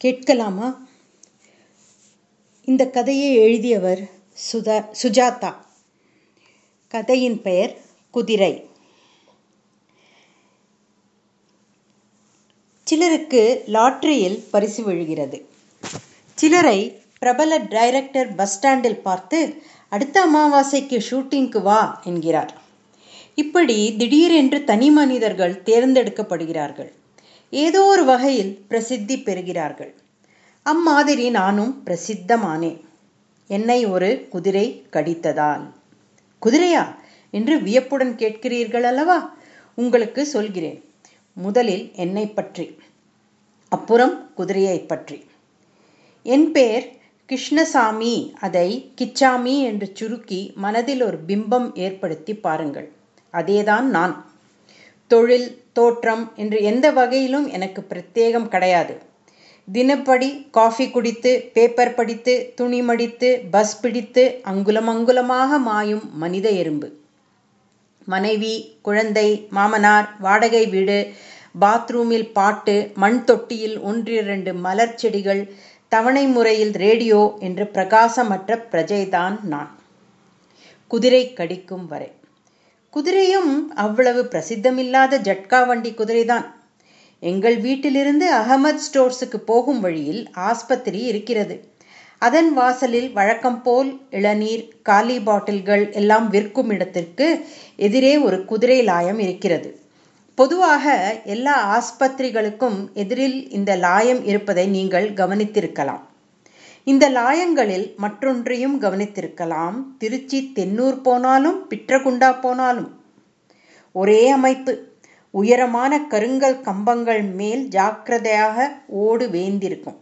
கேட்கலாமா? இந்த கதையை எழுதியவர் சுதா சுஜாதா. கதையின் பெயர் குதிரை. சிலருக்கு லாட்ரியில் பரிசு விழுகிறது. சிலரை பிரபல டைரக்டர் பஸ் ஸ்டாண்டில் பார்த்து அடுத்த அமாவாசைக்கு ஷூட்டிங்க்கு வா என்கிறார். இப்படி திடீரென்று தனி மனிதர்கள் தேர்ந்தெடுக்கப்படுகிறார்கள். ஏதோ ஒரு வகையில் பிரசித்தி பெறுகிறார்கள். அம்மாதிரி நானும் பிரசித்தமானேன். என்னை ஒரு குதிரை கடித்ததால். குதிரையா? என்று வியப்புடன் கேட்கிறீர்கள் அல்லவா? உங்களுக்கு சொல்கிறேன். முதலில் என்னை பற்றி. அப்புறம் குதிரையை பற்றி. என் பெயர் கிருஷ்ணசாமி. அதை கிச்சாமி என்று சுருக்கி மனதில் ஒரு பிம்பம் ஏற்படுத்தி பாருங்கள். அதேதான் நான். தொழில் தோற்றம் என்று எந்த வகையிலும் எனக்கு பிரத்யேகம் கிடையாது. தினப்படி காஃபி குடித்து பேப்பர் படித்து துணி மடித்து பஸ் பிடித்து அங்குலம் அங்குலமாக மாயும் மனித எறும்பு. மனைவி குழந்தை மாமனார் வாடகை வீடு பாத்ரூமில் பாட்டு மண் தொட்டியில் ஒன்றிரண்டு மலர் செடிகள் தவணை முறையில் ரேடியோ என்று பிரகாசமற்ற பிரஜைதான் நான். குதிரை கடிக்கும் வரை. குதிரையும் அவ்வளவு பிரசித்தமில்லாத ஜட்கா வண்டி குதிரைதான். எங்கள் வீட்டிலிருந்து அகமத் ஸ்டோர்ஸுக்கு போகும் வழியில் ஆஸ்பத்திரி இருக்கிறது. அதன் வாசலில் வழக்கம் போல் இளநீர் காலி பாட்டில்கள் எல்லாம் விற்கும் இடத்திற்கு எதிரே ஒரு குதிரை லாயம் இருக்கிறது. பொதுவாக எல்லா ஆஸ்பத்திரிகளுக்கும் எதிரில் இந்த லாயம் இருப்பதை நீங்கள் கவனித்திருக்கலாம். இந்த லாயங்களில் மற்றொன்றையும் கவனித்திருக்கலாம். திருச்சி தென்னூர் போனாலும் பிற்றகுண்டா போனாலும். ஒரே அமைப்பு. உயரமான கருங்கல் கம்பங்கள் மேல் ஜாக்கிரதையாக ஓடு வேந்திருக்கும்.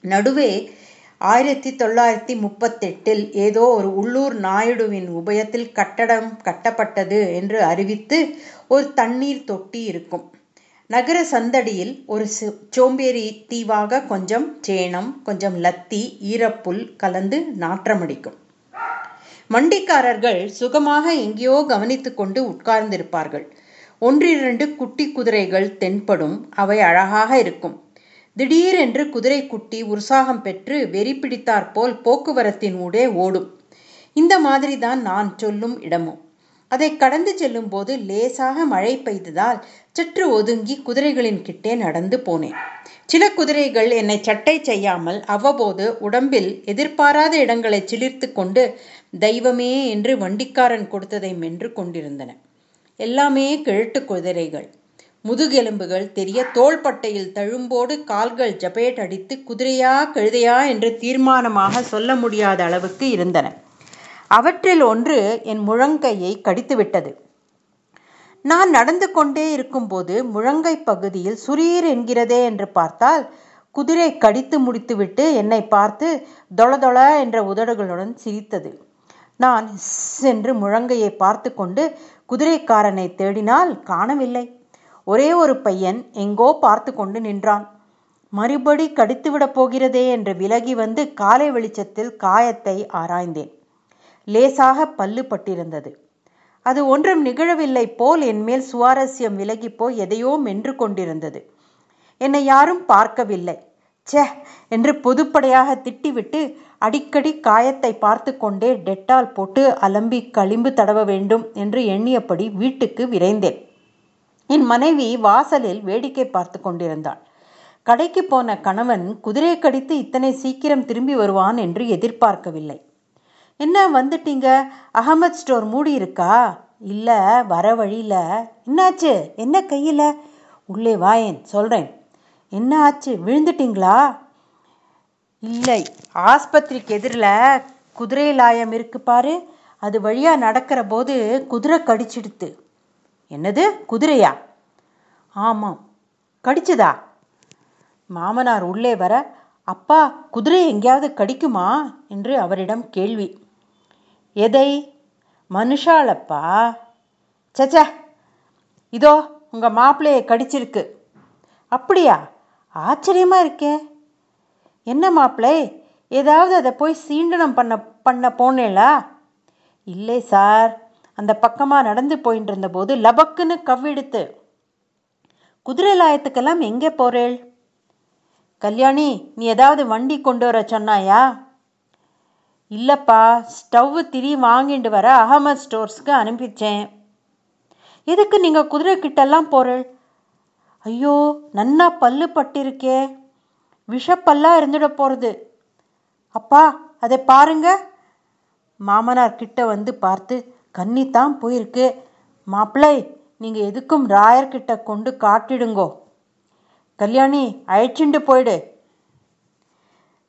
நடுவே ஆயிரத்தி தொள்ளாயிரத்தி முப்பத்தெட்டில் ஏதோ ஒரு உள்ளூர் நாயுடுவின் உபயத்தில் கட்டடம் கட்டப்பட்டது என்று அறிவித்து ஒரு தண்ணீர் தொட்டி இருக்கும். நகர சந்தடியில் ஒரு சோம்பேறி தீவாக கொஞ்சம் சேணம் கொஞ்சம் லத்தி ஈரப்புல் கலந்து நாற்றமடிக்கும். மண்டிக்காரர்கள் சுகமாக எங்கேயோ கவனித்து கொண்டு உட்கார்ந்திருப்பார்கள். ஒன்றிரண்டு குட்டி குதிரைகள் தென்படும் அவை அழகாக இருக்கும். திடீரென்று குதிரை குட்டி உற்சாகம் பெற்று வெறி பிடித்தாற்போல் போக்குவரத்தின் ஊடே ஓடும். இந்த மாதிரி தான் நான் சொல்லும் இடமும். அதை கடந்து செல்லும் போது லேசாக மழை பெய்ததால் சற்று ஒதுங்கி குதிரைகளின் கிட்டே நடந்து போனேன். சில குதிரைகள் என்னை சட்டை செய்யாமல் அவ்வப்போது உடம்பில் எதிர்பாராத இடங்களை சிலிர்த்து கொண்டு தெய்வமே என்று வண்டிக்காரன் கொடுத்ததை மென்று கொண்டிருந்தன. எல்லாமே கிழட்டு குதிரைகள். முதுகெலும்புகள் தெரிய தோள்பட்டையில் தழும்போடு கால்கள் ஜபேட் அடித்து குதிரையா கழுதையா என்று தீர்மானமாக சொல்ல முடியாத அளவுக்கு இருந்தன. அவற்றில் ஒன்று என் முழங்கையை கடித்துவிட்டது. நான் நடந்து கொண்டே இருக்கும்போது முழங்கை பகுதியில் சுரீர் என்கிறதே என்று பார்த்தால் குதிரை கடித்து முடித்துவிட்டு என்னை பார்த்து தொளதொள என்ற உதடுகளுடன் சிரித்தது. நான் சென்று முழங்கையை பார்த்து கொண்டு குதிரைக்காரனை தேடினால் காணவில்லை. ஒரே ஒரு பையன் எங்கோ பார்த்து கொண்டு நின்றான். மறுபடி கடித்துவிடப் போகிறதே என்று விலகி வந்து காலை வெளிச்சத்தில் காயத்தை ஆராய்ந்தேன். லேசாக பல்லு பட்டிருந்தது அது ஒன்றும் நிகழவில்லை போல் என்மேல் சுவாரஸ்யம் விலகி போய் எதையோ மென்று கொண்டிருந்தது. என்னை யாரும் பார்க்கவில்லை. சே என்று பொதுப்படையாக திட்டிவிட்டு அடிக்கடி காயத்தை பார்த்து கொண்டே டெட்டால் போட்டு அலம்பி களிம்பு தடவ வேண்டும் என்று எண்ணியபடி வீட்டுக்கு விரைந்தேன். என் மனைவி வாசலில் வேடிக்கை பார்த்து கொண்டிருந்தாள். கடைக்கு போன கணவன் குதிரை கடித்து இத்தனை சீக்கிரம் திரும்பி வருவான் என்று எதிர்பார்க்கவில்லை. என்ன வந்துட்டீங்க? அகமத் ஸ்டோர் மூடி இருக்கா இல்லை வர வழியில். என்னாச்சு? என்ன கையில்? உள்ளே வாயேன் சொல்கிறேன் என்ன ஆச்சு? விழுந்துட்டீங்களா? இல்லை. ஆஸ்பத்திரிக்கு எதிரில் குதிரை லாயம் இருக்கு பாரு. அது வழியாக நடக்கிற போது குதிரை கடிச்சிடுத்து. என்னது? குதிரையா? ஆமாம். கடிச்சதா? மாமனார் உள்ளே வர அப்பா குதிரை எங்கேயாவது கடிக்குமா? என்று அவரிடம் கேள்வி. எதை? மனுஷாளப்பா சச்ச இதோ உங்கள் மாப்பிள்ளையை கடிச்சிருக்கு. அப்படியா? ஆச்சரியமாக இருக்கே. என்ன மாப்பிள்ளை? ஏதாவது அதை போய் சீண்டனம் பண்ண பண்ண போனேளா? இல்லை சார் அந்த பக்கமாக நடந்து போயின்னு இருந்தபோது லபக்குன்னு கவ்விடுத்து குதிரை லாயத்துக்கெல்லாம் எங்கே போகிறேள் கல்யாணி நீ ஏதாவது வண்டி கொண்டு வர சொன்னாயா? இல்லைப்பா ஸ்டவ் திரி வாங்கிட்டு வர அகமது ஸ்டோர்ஸ்க்கு அனுப்பிச்சேன். எதுக்கு நீங்கள் குதிரை கிட்டெல்லாம் போறள் ஐயோ நன்னா பல்லு பட்டிருக்கே. விஷப்பல்லா இருந்துட போகிறது அப்பா அதை பாருங்க. மாமனார் கிட்ட வந்து பார்த்து கண்ணி தான் போயிருக்கு. மாப்பிள்ளை நீங்கள் எதுக்கும் ராயர்கிட்ட கொண்டு காட்டிடுங்கோ. கல்யாணி அழைச்சிண்டு போயிடு.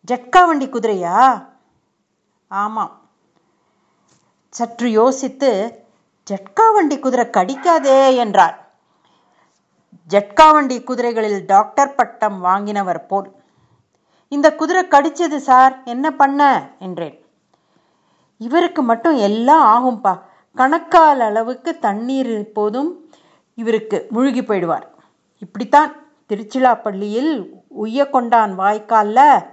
ஜட்கா வண்டி குதிரையா? ஆமாம் சற்று யோசித்து ஜட்கா வண்டி குதிரை கடிக்காதே என்றார். ஜட்கா வண்டி குதிரைகளில் டாக்டர் பட்டம் வாங்கினவர் போல். இந்த குதிரை கடிச்சது சார் என்ன பண்ண? என்றேன். இவருக்கு மட்டும் எல்லாம் ஆகும்பா. கணக்கால் அளவுக்கு தண்ணீர் போதும் இவருக்கு முழுகி போயிடுவார். இப்படித்தான் திருச்சிலாப்பள்ளியில் உய்ய கொண்டான் வாய்க்காலில்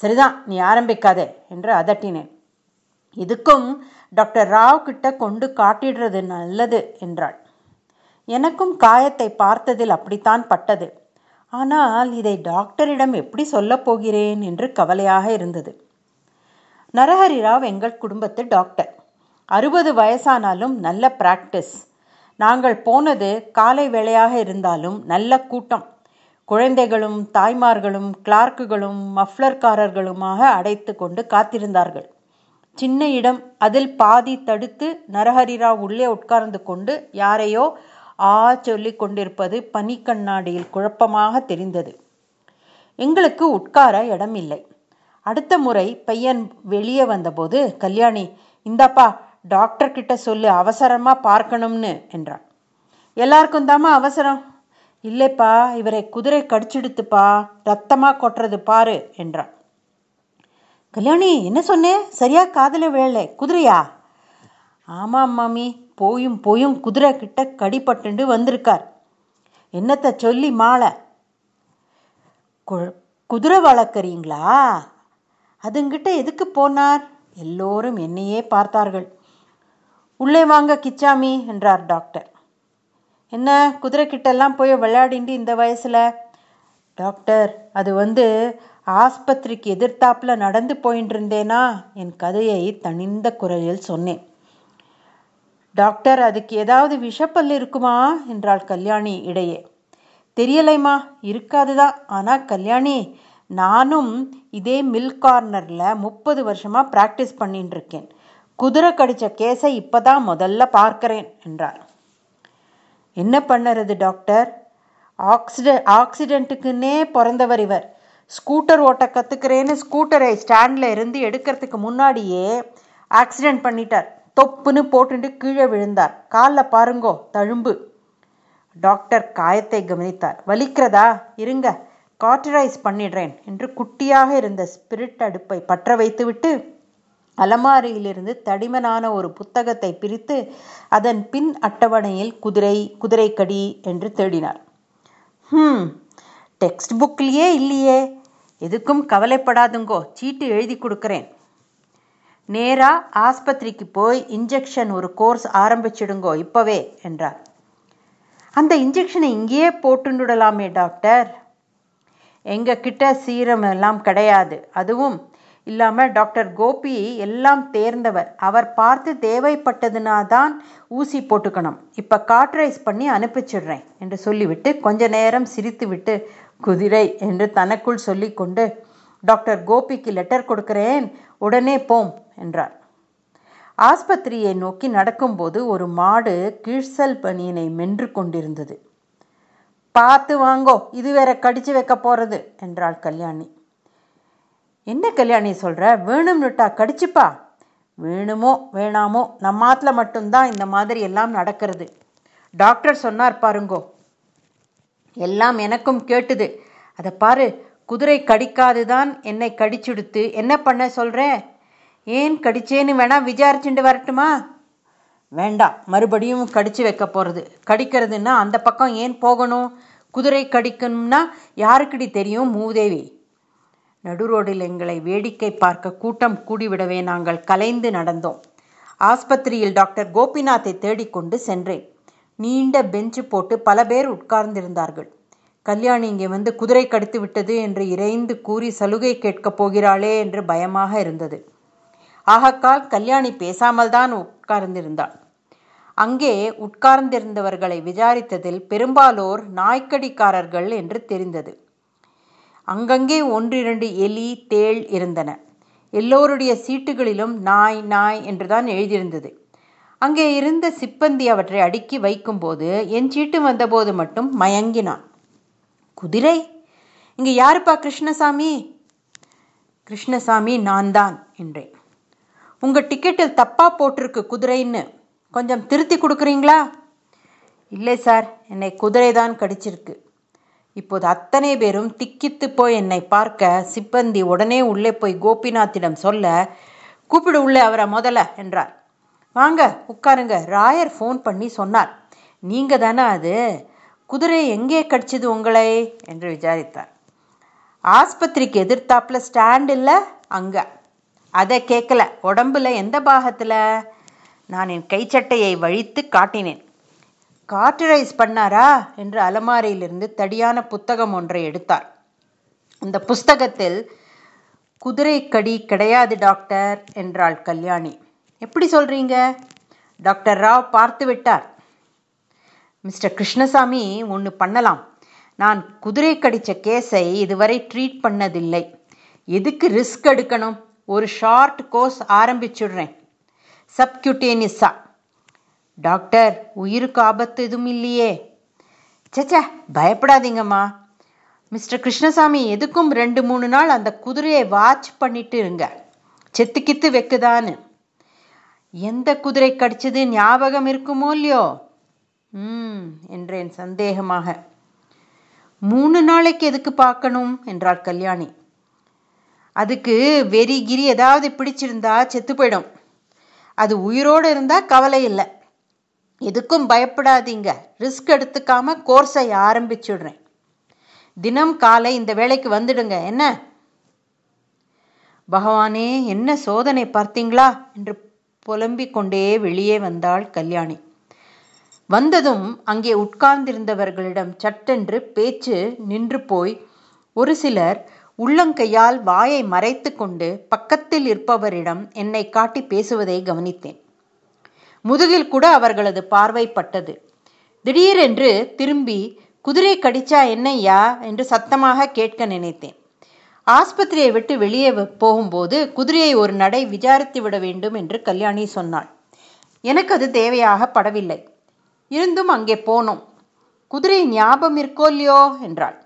சரிதான் நீ ஆரம்பிக்காதே என்று அதட்டினேன். இதுக்கும் டாக்டர் ராவ் கிட்ட கொண்டு காட்டிடுறது நல்லது என்றாள். எனக்கும் காயத்தை பார்த்ததில் அப்படித்தான் பட்டது. ஆனால் இதை டாக்டரிடம் எப்படி சொல்லப் போகிறேன் என்று கவலையாக இருந்தது. நரஹரி ராவ் எங்கள் குடும்பத்து டாக்டர். அறுபது வயசானாலும் நல்ல பிராக்டிஸ் நாங்கள் போனது காலை வேளையாக இருந்தாலும் நல்ல கூட்டம். குழந்தைகளும் தாய்மார்களும் கிளார்க்குகளும் மஃப்ளர்காரர்களுமாக அடைத்து கொண்டு காத்திருந்தார்கள். சின்ன இடம் அதில் பாதி தடுத்து நரஹரிரா உள்ளே உட்கார்ந்து கொண்டு யாரையோ ஆ சொல்லி கொண்டிருப்பது பனிக்கண்ணாடியில் குழப்பமாக தெரிந்தது. எங்களுக்கு உட்கார இடம் இல்லை அடுத்த முறை பையன் வெளியே வந்தபோது கல்யாணி இந்தாப்பா டாக்டர் கிட்ட சொல்லு அவசரமா பார்க்கணும்னு என்றான். எல்லாருக்கும் தாமா அவசரம். இல்லைப்பா இவரை குதிரை கடிச்சிடுத்துப்பா ரத்தமாக கொட்டுறது பாரு என்றான். கல்யாணி என்ன சொன்னேன் சரியா காதல வேலை குதிரையா? ஆமாம் மாமி போயும் போயும் குதிரை கிட்ட கடிப்பட்டுண்டு வந்திருக்கார். என்னத்தை சொல்லி மாலை குதிரை வளர்க்குறீங்களா? அதுங்கிட்ட எதுக்கு போனார்? எல்லோரும் என்னையே பார்த்தார்கள். உள்ளே வாங்க கிச்சாமி என்றார் டாக்டர். என்ன குதிரைக்கிட்டெல்லாம் போய் விளையாடிண்டு இந்த வயசில்? டாக்டர் அது வந்து ஆஸ்பத்திரிக்கு எதிர்த்தாப்பில் நடந்து போயின்னு இருந்தேனா என் கதையை தனிந்த குரலில் சொன்னேன். டாக்டர் அதுக்கு ஏதாவது விஷப்பல் இருக்குமா? என்றாள் கல்யாணி இடையே. தெரியலைம்மா இருக்காது தான் ஆனால் கல்யாணி நானும் இதே மில் கார்னரில் முப்பது வருஷமாக ப்ராக்டிஸ் பண்ணிட்டு இருக்கேன் குதிரை கடித்த கேஸை இப்போதான் முதல்ல பார்க்கிறேன் என்றார். என்ன பண்ணுறது டாக்டர்? ஆக்சிட ஆக்சிடெண்ட்டுக்குன்னே பிறந்தவர் இவர். ஸ்கூட்டர் ஓட்ட கற்றுக்கிறேன்னு ஸ்கூட்டரை ஸ்டாண்டில் இருந்து எடுக்கிறதுக்கு முன்னாடியே ஆக்சிடெண்ட் பண்ணிட்டார். தொப்புன்னு போட்டுட்டு கீழே விழுந்தார். காலில் பாருங்கோ தழும்பு. டாக்டர் காயத்தை கவனித்தார். வலிக்கிறதா? இருங்க காட்டரைஸ் பண்ணிடுறேன் என்று குட்டியாக இருந்த ஸ்பிரிட் அடுப்பை பற்ற வைத்துவிட்டு அலமாரியிலிருந்து தடிமனான ஒரு புத்தகத்தை பிரித்து அதன் பின் அட்டவணையில் குதிரை குதிரைக்கடி என்று தேடினார். ஹம் டெக்ஸ்ட் புக்லேயே இல்லையே. எதுக்கும் கவலைப்படாதுங்கோ. சீட்டு எழுதி கொடுக்குறேன். நேராக ஆஸ்பத்திரிக்கு போய் இன்ஜெக்ஷன் ஒரு கோர்ஸ் ஆரம்பிச்சிடுங்கோ இப்போவே என்றார். அந்த இன்ஜெக்ஷனை இங்கேயே போட்டுண்டுடலாமே டாக்டர். எங்கள் கிட்ட சீரம் எல்லாம் கிடையாது. அதுவும் இல்லாமல் டாக்டர் கோபி எல்லாம் தேர்ந்தவர். அவர் பார்த்து தேவைப்பட்டதுனா தான் ஊசி போட்டுக்கணும். இப்போ காட்ரைஸ் பண்ணி அனுப்பிச்சிடுறேன் என்று சொல்லிவிட்டு கொஞ்ச நேரம் சிரித்துவிட்டு குதிரை என்று தனக்குள் சொல்லிக்கொண்டு டாக்டர் கோபிக்கு லெட்டர் கொடுக்கிறேன் உடனே போம் என்றார். ஆஸ்பத்திரியை நோக்கி நடக்கும்போது ஒரு மாடு கீழ்சல் பணியினை மென்று கொண்டிருந்தது. பார்த்து வாங்கோ இது வேற கடிச்சு வைக்க போறது என்றாள் கல்யாணி. என்ன கல்யாணி சொல்கிற வேணும்னுட்டா கடிச்சுப்பா. வேணுமோ வேணாமோ நம்ம ஆத்தில் மட்டும்தான் இந்த மாதிரி எல்லாம் நடக்கிறது. டாக்டர் சொன்னார் பாருங்கோ. எல்லாம் எனக்கும் கேட்டுது. அதை பாரு குதிரை கடிக்காதுதான் என்னை கடிச்சுடுத்து. என்ன பண்ண சொல்கிறேன் ஏன் கடிச்சேன்னு வேணா விசாரிச்சுட்டு வரட்டுமா? வேண்டாம் மறுபடியும் கடிச்சு வைக்க போகிறது கடிக்கிறதுன்னா அந்த பக்கம் ஏன் போகணும்? குதிரை கடிக்கணும்னா யாருக்குடி தெரியும்? மூதேவி. நடுரோடில் எங்களை வேடிக்கை பார்க்க கூட்டம் கூடிவிடவே நாங்கள் கலைந்து நடந்தோம். ஆஸ்பத்திரியில் டாக்டர் கோபிநாத்தை தேடிக்கொண்டு சென்றேன். நீண்ட பெஞ்சு போட்டு பல பேர் உட்கார்ந்திருந்தார்கள். கல்யாணி இங்கே வந்து குதிரை கடித்து விட்டது என்று இறைந்து கூறி சலுகை கேட்கப் போகிறாளே என்று பயமாக இருந்தது. ஆகக்கால் கல்யாணி பேசாமல் தான் உட்கார்ந்திருந்தாள். அங்கே உட்கார்ந்திருந்தவர்களை விசாரித்ததில் பெரும்பாலோர் நாய்க்கடிக்காரர்கள் என்று தெரிந்தது. அங்கங்கே ஒன்றிரண்டு எலி தேள் இருந்தன. எல்லோருடைய சீட்டுகளிலும் நாய் நாய் என்றுதான் எழுதியிருந்தது. அங்கே இருந்த சிப்பந்தி அவற்றை அடுக்கி வைக்கும்போது என் சீட்டு வந்தபோது மட்டும் மயங்கினான். குதிரை? இங்கே யாருப்பா கிருஷ்ணசாமி? கிருஷ்ணசாமி நான் தான் என்றேன். உங்கள் டிக்கெட்டில் தப்பாக போட்டிருக்கு குதிரைன்னு. கொஞ்சம் திருத்தி கொடுக்குறீங்களா? இல்லை சார் என்னை குதிரை தான் கடிச்சிருக்கு. இப்போது அத்தனை பேரும் திக்கித்து போய் என்னை பார்க்க சிப்பந்தி உடனே உள்ளே போய் கோபிநாத்திடம் சொல்ல கூப்பிடு உள்ளே அவரை முதல்ல என்றார். வாங்க உட்காருங்க ராயர் ஃபோன் பண்ணி சொன்னார். நீங்கள் தானே அது? குதிரை எங்கே கடிச்சது உங்களை? என்று விசாரித்தார். ஆஸ்பத்திரிக்கு எதிர்த்தாப்பில் ஸ்டாண்ட் இல்லை அங்கே. அதை கேட்கல உடம்புல எந்த பாகத்தில்? நான் என் கைச்சட்டையை வழித்து காட்டினேன். கார்டரைஸ் பண்ணாரா? என்று அலமாரியிலிருந்து தடியான புத்தகம் ஒன்றை எடுத்தார் அந்த புஸ்தகத்தில் குதிரை கடி கிடையாது டாக்டர் என்றாள் கல்யாணி. எப்படி சொல்றீங்க? டாக்டர் ராவ் பார்த்து விட்டார். மிஸ்டர் கிருஷ்ணசாமி ஒன்று பண்ணலாம். நான் குதிரை கடித்த கேஸை இதுவரை ட்ரீட் பண்ணதில்லை. எதுக்கு ரிஸ்க் எடுக்கணும்? ஒரு ஷார்ட் கோர்ஸ் ஆரம்பிச்சுடுறேன். சப்கியூட்டேனிஸா டாக்டர் உயிருக்கு ஆபத்து எதுவும் இல்லையே. சச்சா பயப்படாதீங்கம்மா. மிஸ்டர் கிருஷ்ணசாமி எதுக்கும் ரெண்டு மூணு நாள் அந்த குதிரையை வாட்ச் பண்ணிட்டு இருங்க. செத்து கித்து வைக்குதான்னு. எந்த குதிரை கடிச்சது ஞாபகம் இருக்குமோ இல்லையோ? ம் என்றேன் சந்தேகமாக. மூணு நாளைக்கு எதுக்கு பார்க்கணும்? என்றாள் கல்யாணி. அதுக்கு வெறி கிரி ஏதாவது பிடிச்சிருந்தா செத்து போயிடும். அது உயிரோடு இருந்தால் கவலை இல்லை. எதுக்கும் பயப்படாதீங்க. ரிஸ்க் எடுத்துக்காம கோர்ஸை ஆரம்பிச்சுடுறேன். தினம் காலை இந்த வேலைக்கு வந்துடுங்க. என்ன? பகவானே என்ன சோதனை பார்த்தீங்களா? என்று புலம்பிக் கொண்டே வெளியே வந்தாள் கல்யாணி. வந்ததும் அங்கே உட்கார்ந்திருந்தவர்களிடம் சட்டென்று பேச்சு நின்று போய் ஒரு சிலர் உள்ளங்கையால் வாயை மறைத்து கொண்டு பக்கத்தில் இருப்பவரிடம் என்னை காட்டி பேசுவதை கவனித்தேன். முதுகில் கூட அவர்களது பார்வைப்பட்டது. திடீரென்று திரும்பி குதிரை கடிச்சா என்னையா என்று சத்தமாக கேட்க நினைத்தேன். ஆஸ்பத்திரியை விட்டு வெளியே போகும்போது குதிரையை ஒரு நடை விசாரித்து விட வேண்டும் என்று கல்யாணி சொன்னாள். எனக்கு அது தேவையாக படவில்லை. இருந்தும் அங்கே போனோம். குதிரை ஞாபகம் இருக்கோ இல்லையோ? என்றாள்.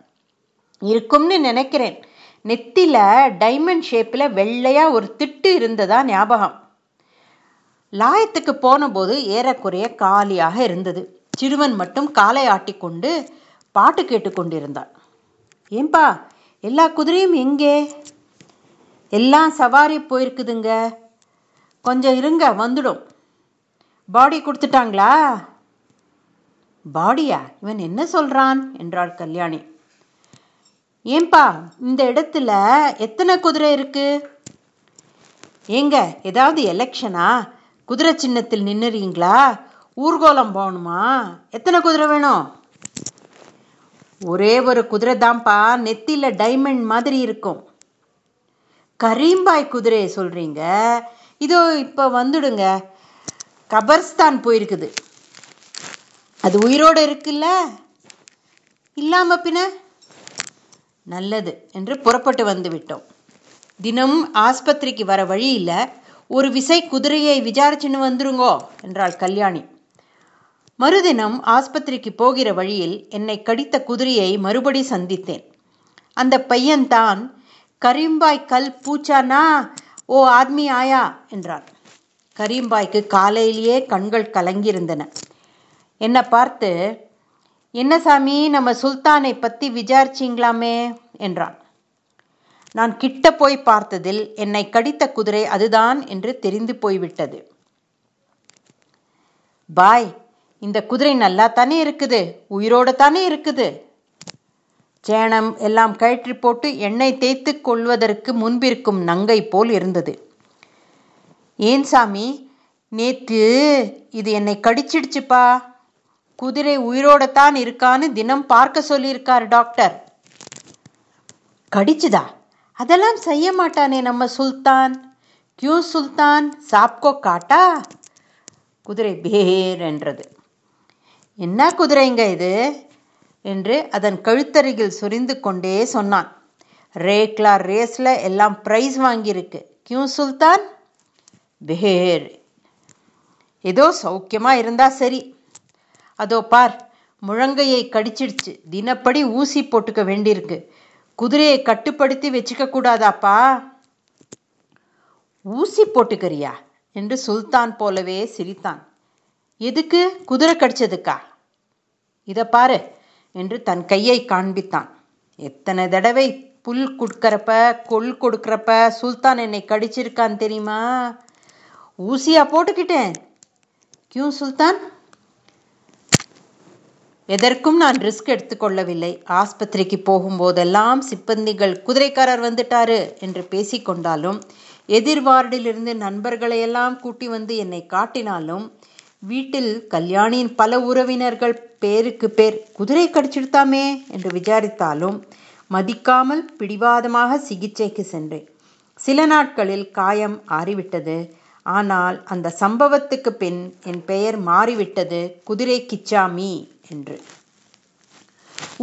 இருக்கும்னு நினைக்கிறேன். நெத்தில டைமண்ட் ஷேப்பில் வெள்ளையாக ஒரு திட்டு இருந்ததா ஞாபகம். லாயத்துக்கு போனபோது ஏறக்குறைய காலியாக இருந்தது. சிறுவன் மட்டும் காலை ஆட்டிக்கொண்டு பாட்டு கேட்டுக்கொண்டிருந்தான் ஏன்பா எல்லா குதிரையும் எங்கே? எல்லாம் சவாரி போயிருக்குதுங்க. கொஞ்சம் இருங்க வந்துடும். பாடி கொடுத்துட்டாங்களா? பாடியா? இவன் என்ன சொல்கிறான் என்றாள் கல்யாணி. ஏன்பா இந்த இடத்துல எத்தனை குதிரை இருக்கு? ஏங்க ஏதாவது எலெக்ஷனா? குதிரை சின்னத்தில் நின்னுறீங்களா? ஊர்கோலம் போகணுமா? எத்தனை குதிரை வேணும்? ஒரே ஒரு குதிரை தான்ப்பா. நெத்தியில் டைமண்ட் மாதிரி இருக்கும். கரீம்பாய் குதிரையை சொல்கிறீங்க இதோ இப்போ வந்துடுங்க. கபர்ஸ்தான் போயிருக்குது. அது உயிரோடு இருக்குல்ல? இல்லாம பின்ன? நல்லது என்று புறப்பட்டு வந்து விட்டோம். தினம் ஆஸ்பத்திரிக்கு வர வழி இல்லை. ஒரு விசை குதிரையை விசாரிச்சுன்னு வந்துருங்கோ என்றாள் கல்யாணி. மறுதினம் ஆஸ்பத்திரிக்கு போகிற வழியில் என்னை கடித்த குதிரையை மறுபடி சந்தித்தேன். அந்த பையன்தான் கரீம்பாய் கல் பூச்சானா? ஓ ஆத்மி ஆயா என்றான். கரீம்பாய்க்கு காலையிலேயே கண்கள் கலங்கியிருந்தன. என்னை பார்த்து என்ன சாமி நம்ம சுல்தானை பற்றி விசாரிச்சிங்களாமே என்றான். நான் கிட்ட போய் பார்த்ததில் என்னை கடித்த குதிரை அதுதான் என்று தெரிந்து போய்விட்டது. பாய் இந்த குதிரை நல்லா தானே இருக்குது? உயிரோட தானே இருக்குது? சேணம் எல்லாம் கழற்றி போட்டு எண்ணெய் தேய்த்து கொள்வதற்கு முன்பிருக்கும் நங்கை போல் இருந்தது. ஏன் சாமி? நேத்து இது என்னை கடிச்சிடுச்சுப்பா. குதிரை உயிரோடத்தான் இருக்கான்னு தினம் பார்க்க சொல்லியிருக்கார் டாக்டர். கடிச்சுதா? அதெல்லாம் செய்ய மாட்டானே நம்ம சுல்தான். கியூ சுல்தான் சாப்கோ காட்டா? குதிரை பேர் என்றது என்ன குதிரைங்க இது? என்று அதன் கழுத்தருகில் சுரிந்து கொண்டே சொன்னான். ரேக்லா ரேஸில் எல்லாம் ப்ரைஸ் வாங்கியிருக்கு. கியூ சுல்தான்? பேர் ஏதோ சௌக்கியமாக இருந்தால் சரி. அதோ பார் முழங்கையை கடிச்சிடுச்சு. தினப்படி ஊசி போட்டுக்க வேண்டியிருக்கு. குதிரையை கட்டுப்படுத்தி வச்சுக்க கூடாதாப்பா? ஊசி போட்டுக்கிறியா? என்று சுல்தான் போலவே சிரித்தான். எதுக்கு? குதிரை கடிச்சதுக்கா? இதை பாரு என்று தன் கையை காண்பித்தான். எத்தனை தடவை புல் கொடுக்கறப்ப கொள் கொடுக்கறப்ப சுல்தான் என்னை கடிச்சிருக்கான் தெரியுமா? ஊசியா போட்டுக்கிட்டேன். கியூ சுல்தான்? எதற்கும் நான் ரிஸ்க் எடுத்துக்கொள்ளவில்லை. ஆஸ்பத்திரிக்கு போகும்போதெல்லாம் சிப்பந்திகள் குதிரைக்காரர் வந்துட்டாரு என்று பேசிக்கொண்டாலும் எதிர் வார்டிலிருந்து நண்பர்களையெல்லாம் கூட்டி வந்து என்னை காட்டினாலும் வீட்டில் கல்யாணியின் பல உறவினர்கள் பேருக்கு பேர் குதிரை கடிச்சிடுத்தாமே என்று விசாரித்தாலும் மதிக்காமல் பிடிவாதமாக சிகிச்சைக்கு சென்றேன். சில நாட்களில் காயம் ஆறிவிட்டது. ஆனால் அந்த சம்பவத்துக்கு பின் என் பெயர் மாறிவிட்டது குதிரை கிச்சாமி. என்று.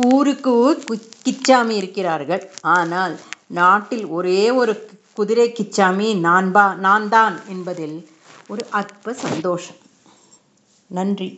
ஊருக்கு ஊர் கிச்சாமி இருக்கிறார்கள். ஆனால் நாட்டில் ஒரே ஒரு குதிரை கிச்சாமி நான்பா நான் தான் என்பதில் ஒரு அற்ப சந்தோஷம். நன்றி.